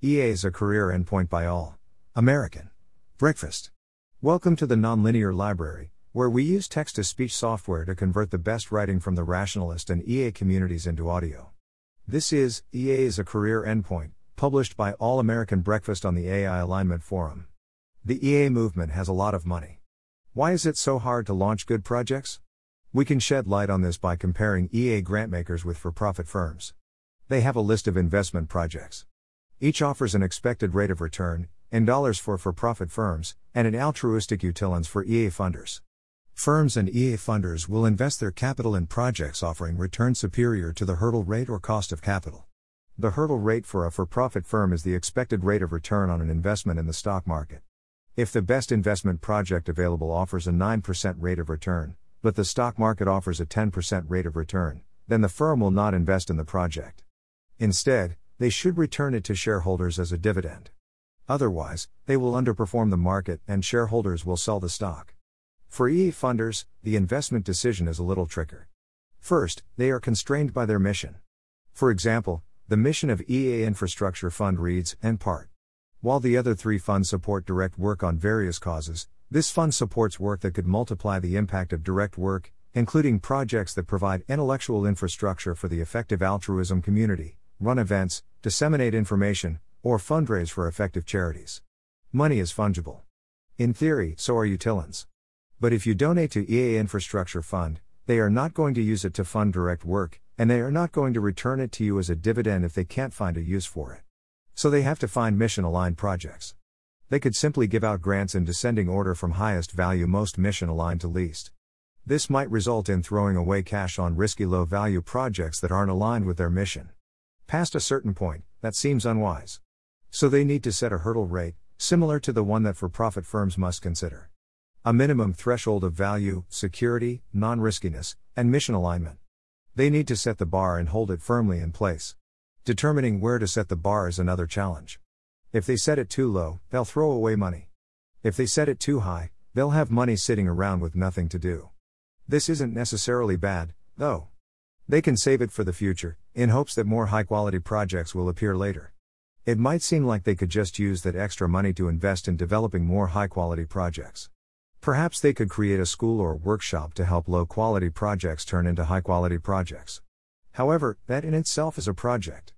EA is a career endpoint by all. American. Breakfast. Welcome to the Nonlinear Library, where we use text to speech software to convert the best writing from the rationalist and EA communities into audio. This is EA is a career endpoint, published by All American Breakfast on the AI Alignment Forum. The EA movement has a lot of money. Why is it so hard to launch good projects? We can shed light on this by comparing EA grantmakers with for profit firms. They have a list of investment projects. Each offers an expected rate of return, in dollars for for profit firms, and in altruistic utilons for EA funders. Firms and EA funders will invest their capital in projects offering return superior to the hurdle rate or cost of capital. The hurdle rate for a for profit firm is the expected rate of return on an investment in the stock market. If the best investment project available offers a 9% rate of return, but the stock market offers a 10% rate of return, then the firm will not invest in the project. Instead, they should return it to shareholders as a dividend. Otherwise, they will underperform the market and shareholders will sell the stock. For EA funders, the investment decision is a little trickier. First, they are constrained by their mission. For example, the mission of EA Infrastructure Fund reads, and part. While the other three funds support direct work on various causes, this fund supports work that could multiply the impact of direct work, including projects that provide intellectual infrastructure for the effective altruism community, run events, disseminate information, or fundraise for effective charities. Money is fungible. In theory, so are utilons. But if you donate to EA Infrastructure Fund, they are not going to use it to fund direct work, and they are not going to return it to you as a dividend if they can't find a use for it. So they have to find mission aligned projects. They could simply give out grants in descending order from highest value, most mission aligned to least. This might result in throwing away cash on risky low value projects that aren't aligned with their mission. Past a certain point, that seems unwise. So they need to set a hurdle rate, similar to the one that for profit firms must consider. A minimum threshold of value, security, non riskiness, and mission alignment. They need to set the bar and hold it firmly in place. Determining where to set the bar is another challenge. If they set it too low, they'll throw away money. If they set it too high, they'll have money sitting around with nothing to do. This isn't necessarily bad, though. They can save it for the future, in hopes that more high quality projects will appear later. It might seem like they could just use that extra money to invest in developing more high quality projects. Perhaps they could create a school or workshop to help low quality projects turn into high quality projects. However, that in itself is a project.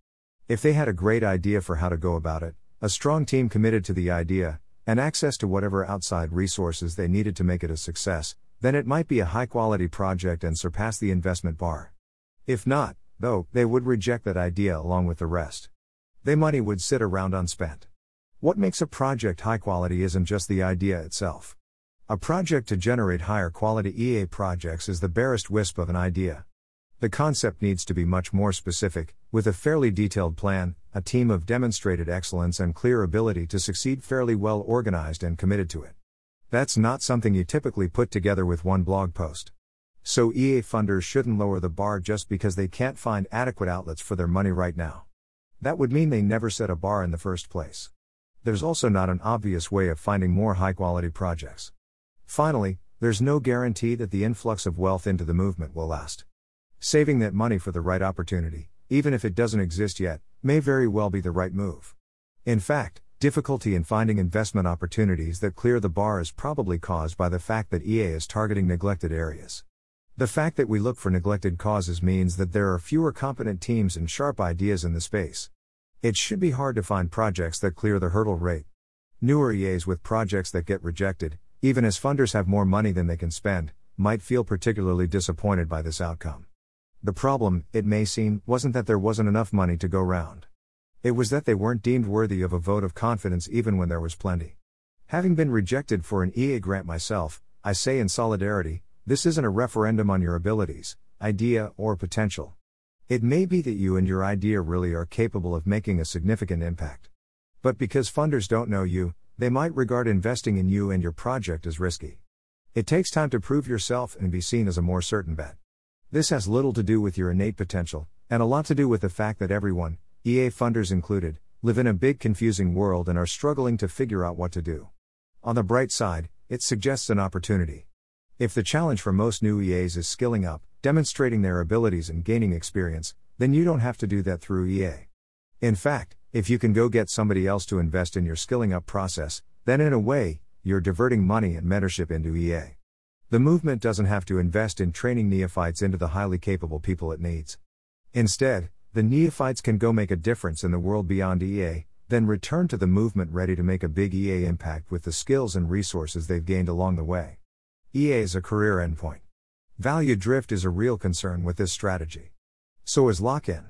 If they had a great idea for how to go about it, a strong team committed to the idea, and access to whatever outside resources they needed to make it a success, then it might be a high quality project and surpass the investment bar. If not, though, they would reject that idea along with the rest. They money would sit around unspent. What makes a project high quality isn't just the idea itself. A project to generate higher quality EA projects is the barest wisp of an idea. The concept needs to be much more specific, with a fairly detailed plan, a team of demonstrated excellence, and clear ability to succeed fairly well organized and committed to it. That's not something you typically put together with one blog post. So EA funders shouldn't lower the bar just because they can't find adequate outlets for their money right now. That would mean they never set a bar in the first place. There's also not an obvious way of finding more high quality projects. Finally, there's no guarantee that the influx of wealth into the movement will last. Saving that money for the right opportunity, even if it doesn't exist yet, may very well be the right move. In fact, difficulty in finding investment opportunities that clear the bar is probably caused by the fact that EA is targeting neglected areas. The fact that we look for neglected causes means that there are fewer competent teams and sharp ideas in the space. It should be hard to find projects that clear the hurdle rate. Newer EAs with projects that get rejected, even as funders have more money than they can spend, might feel particularly disappointed by this outcome. The problem, it may seem, wasn't that there wasn't enough money to go round. It was that they weren't deemed worthy of a vote of confidence even when there was plenty. Having been rejected for an EA grant myself, I say in solidarity, this isn't a referendum on your abilities, idea, or potential. It may be that you and your idea really are capable of making a significant impact. But because funders don't know you, they might regard investing in you and your project as risky. It takes time to prove yourself and be seen as a more certain bet. This has little to do with your innate potential, and a lot to do with the fact that everyone, EA funders included, live in a big confusing world and are struggling to figure out what to do. On the bright side, it suggests an opportunity. If the challenge for most new EAs is skilling up, demonstrating their abilities, and gaining experience, then you don't have to do that through EA. In fact, If you can go get somebody else to invest in your skilling up process, then in a way, you're diverting money and mentorship into EA. The movement doesn't have to invest in training neophytes into the highly capable people it needs. Instead, the neophytes can go make a difference in the world beyond EA, then return to the movement ready to make a big EA impact with the skills and resources they've gained along the way. EA is a career endpoint. Value drift is a real concern with this strategy. So is lock in.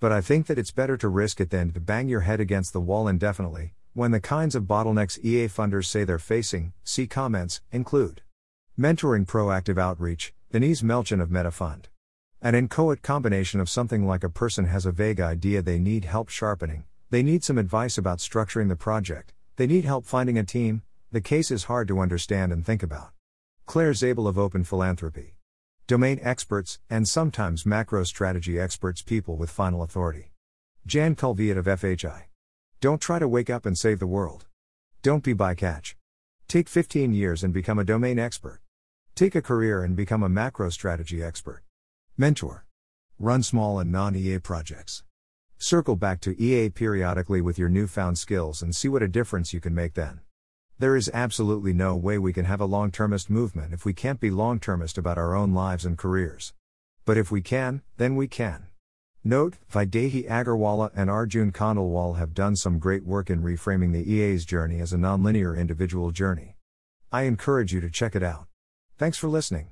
But I think that it's better to risk it than to bang your head against the wall indefinitely, when the kinds of bottlenecks EA funders say they're facing, see comments, include mentoring proactive outreach, Denise Melchin of MetaFund. An inchoate combination of something like a person has a vague idea they need help sharpening, they need some advice about structuring the project, they need help finding a team, the case is hard to understand and think about. Claire Zabel of Open Philanthropy. Domain experts, and sometimes macro strategy experts, people with final authority. Jan Kulveit of FHI. Don't try to wake up and save the world. Don't be bycatch. Take 15 years and become a domain expert. Take a career and become a macro strategy expert. Mentor. Run small and non EA projects. Circle back to EA periodically with your newfound skills and see what a difference you can make then. There is absolutely no way we can have a long termist movement if we can't be long termist about our own lives and careers. But if we can, then we can. Note, Vaidehi Agarwala and Arjun Khandelwal have done some great work in reframing the EA's journey as a nonlinear individual journey. I encourage you to check it out. Thanks for listening.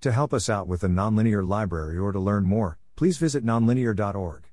To help us out with the Nonlinear Library or to learn more, please visit nonlinear.org.